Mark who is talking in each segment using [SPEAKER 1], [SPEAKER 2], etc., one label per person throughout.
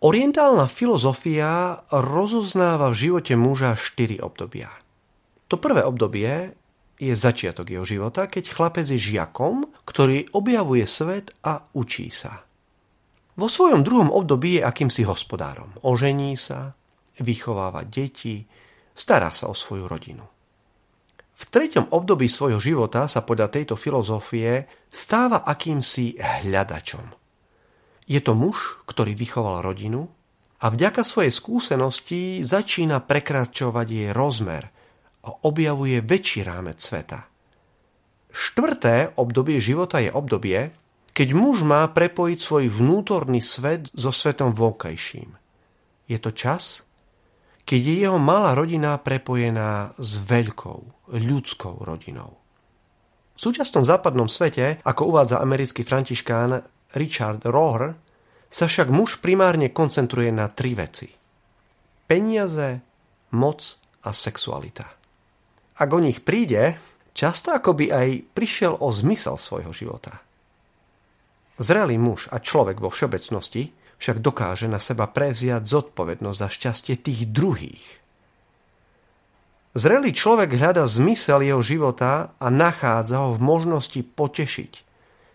[SPEAKER 1] Orientálna filozofia rozoznáva v živote muža štyri obdobia. To prvé obdobie je začiatok jeho života, keď chlapec je žiakom, ktorý objavuje svet a učí sa. Vo svojom druhom období je akýmsi hospodárom. Ožení sa, vychováva deti, stará sa o svoju rodinu. V treťom období svojho života sa podľa tejto filozofie stáva akýmsi hľadačom. Je to muž, ktorý vychoval rodinu a vďaka svojej skúsenosti začína prekračovať jej rozmer a objavuje väčší rámec sveta. Štvrté obdobie života je obdobie, keď muž má prepojiť svoj vnútorný svet so svetom vonkajším. Je to čas, keď je jeho malá rodina prepojená s veľkou ľudskou rodinou. V súčasnom západnom svete, ako uvádza americký františkán Richard Rohr sa však muž primárne koncentruje na tri veci. Peniaze, moc a sexualita. Ak o nich príde, často akoby aj prišiel o zmysel svojho života. Zrelý muž a človek vo všeobecnosti však dokáže na seba prevziať zodpovednosť za šťastie tých druhých. Zrelý človek hľada zmysel jeho života a nachádza ho v možnosti potešiť,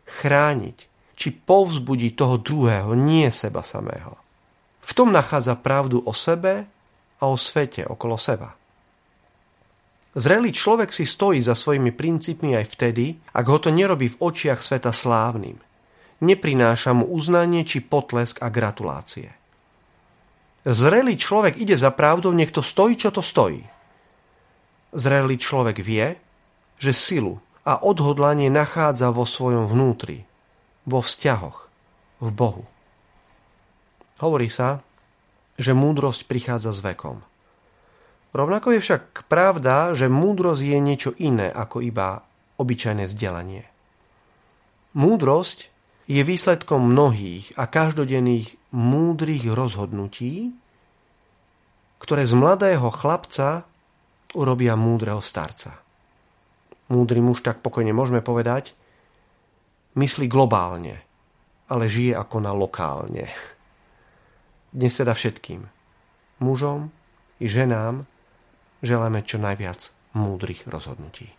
[SPEAKER 1] chrániť, či povzbudí toho druhého, nie seba samého. V tom nachádza pravdu o sebe a o svete okolo seba. Zrelý človek si stojí za svojimi princípmi aj vtedy, ak ho to nerobí v očiach sveta slávnym. Neprináša mu uznanie či potlesk a gratulácie. Zrelý človek ide za pravdou, nech to stojí, čo to stojí. Zrelý človek vie, že silu a odhodlanie nachádza vo svojom vnútri, vo vzťahoch, v Bohu. Hovorí sa, že múdrosť prichádza s vekom. Rovnako je však pravda, že múdrosť je niečo iné ako iba obyčajné vzdelanie. Múdrosť je výsledkom mnohých a každodenných múdrych rozhodnutí, ktoré z mladého chlapca urobia múdreho starca. Múdry muž, tak pokojne môžeme povedať, myslí globálne, ale žije ako na lokálne. Dnes teda všetkým, mužom i ženám, želáme čo najviac múdrych rozhodnutí.